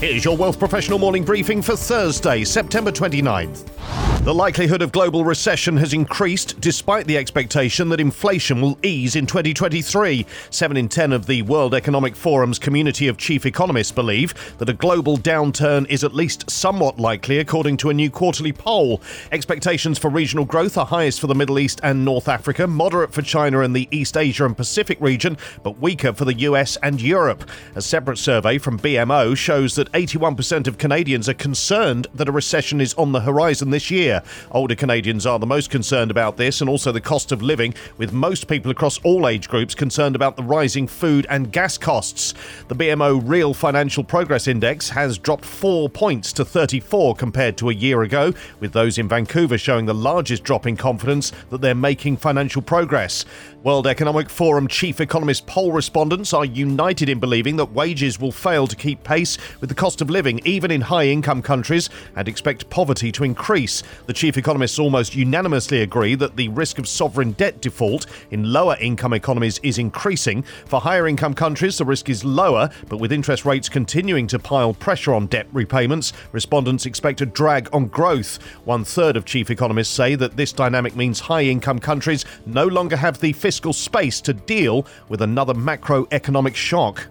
Here's your Wealth Professional morning briefing for Thursday, September 29th. The likelihood of global recession has increased despite the expectation that inflation will ease in 2023. 7 in 10 of the World Economic Forum's community of chief economists believe that a global downturn is at least somewhat likely, according to a new quarterly poll. Expectations for regional growth are highest for the Middle East and North Africa, moderate for China and the East Asia and Pacific region, but weaker for the US and Europe. A separate survey from BMO shows that 81% of Canadians are concerned that a recession is on the horizon this year. Older Canadians are the most concerned about this and also the cost of living, with most people across all age groups concerned about the rising food and gas costs. The BMO Real Financial Progress Index has dropped four points to 34 compared to a year ago, with those in Vancouver showing the largest drop in confidence that they're making financial progress. World Economic Forum chief economist poll respondents are united in believing that wages will fail to keep pace with the cost of living, even in high income countries, and expect poverty to increase. The chief economists almost unanimously agree that the risk of sovereign debt default in lower income economies is increasing. For higher income countries, the risk is lower, but with interest rates continuing to pile pressure on debt repayments, respondents expect a drag on growth. One third of chief economists say that this dynamic means high income countries no longer have the fiscal space to deal with another macroeconomic shock.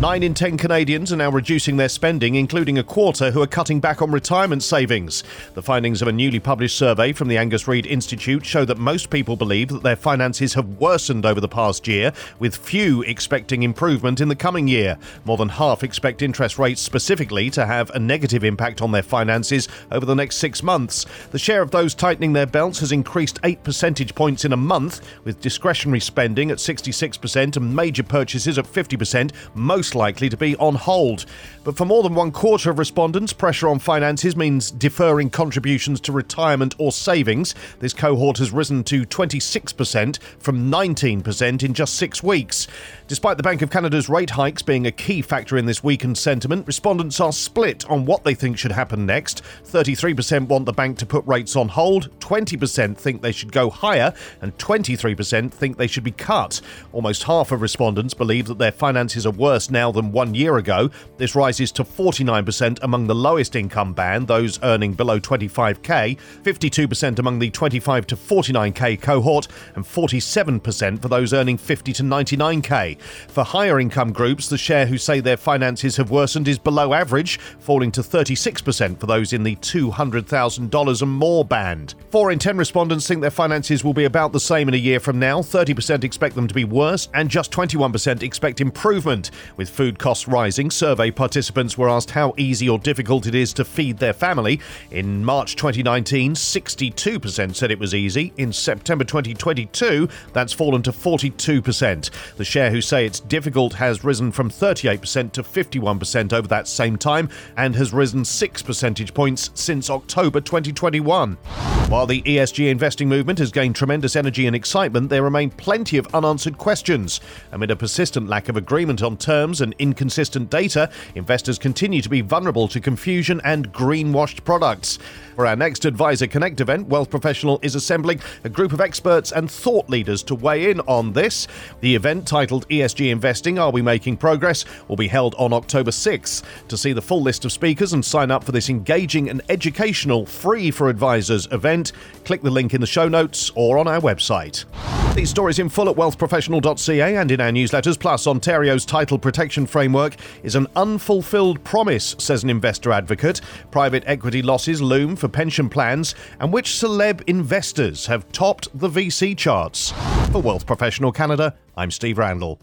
Nine in ten Canadians are now reducing their spending, including a quarter who are cutting back on retirement savings. The findings of a newly published survey from the Angus Reid Institute show that most people believe that their finances have worsened over the past year, with few expecting improvement in the coming year. More than half expect interest rates specifically to have a negative impact on their finances over the next six months. The share of those tightening their belts has increased 8 percentage points in a month, with discretionary spending at 66% and major purchases at 50%, most likely to be on hold. But for more than one quarter of respondents, pressure on finances means deferring contributions to retirement or savings. This cohort has risen to 26% from 19% in just six weeks. Despite the Bank of Canada's rate hikes being a key factor in this weakened sentiment, respondents are split on what they think should happen next. 33% want the bank to put rates on hold, 20% think they should go higher, and 23% think they should be cut. Almost half of respondents believe that their finances are worse now than one year ago. This rises to 49% among the lowest income band, those earning below 25k, 52% among the 25 to 49k cohort, and 47% for those earning 50 to 99k. For higher income groups, the share who say their finances have worsened is below average, falling to 36% for those in the $200,000 and more band. 4 in 10 respondents think their finances will be about the same in a year from now, 30% expect them to be worse, and just 21% expect improvement. With food costs rising, survey participants were asked how easy or difficult it is to feed their family. In March 2019, 62% said it was easy. In September 2022, that's fallen to 42%. The share who say it's difficult has risen from 38% to 51% over that same time and has risen 6 percentage points since October 2021. While the ESG investing movement has gained tremendous energy and excitement, there remain plenty of unanswered questions. Amid a persistent lack of agreement on terms and inconsistent data, investors continue to be vulnerable to confusion and greenwashed products. For our next Advisor Connect event, Wealth Professional is assembling a group of experts and thought leaders to weigh in on this. The event, titled ESG Investing Are We Making Progress, will be held on October 6th. To see the full list of speakers and sign up for this engaging and educational, free for advisors event, click the link in the show notes or on our website. These stories in full at wealthprofessional.ca and in our newsletters. Plus, Ontario's title protection framework is an unfulfilled promise, says an investor advocate. Private equity losses loom for pension plans, and which celeb investors have topped the VC charts. For Wealth Professional Canada, I'm Steve Randall.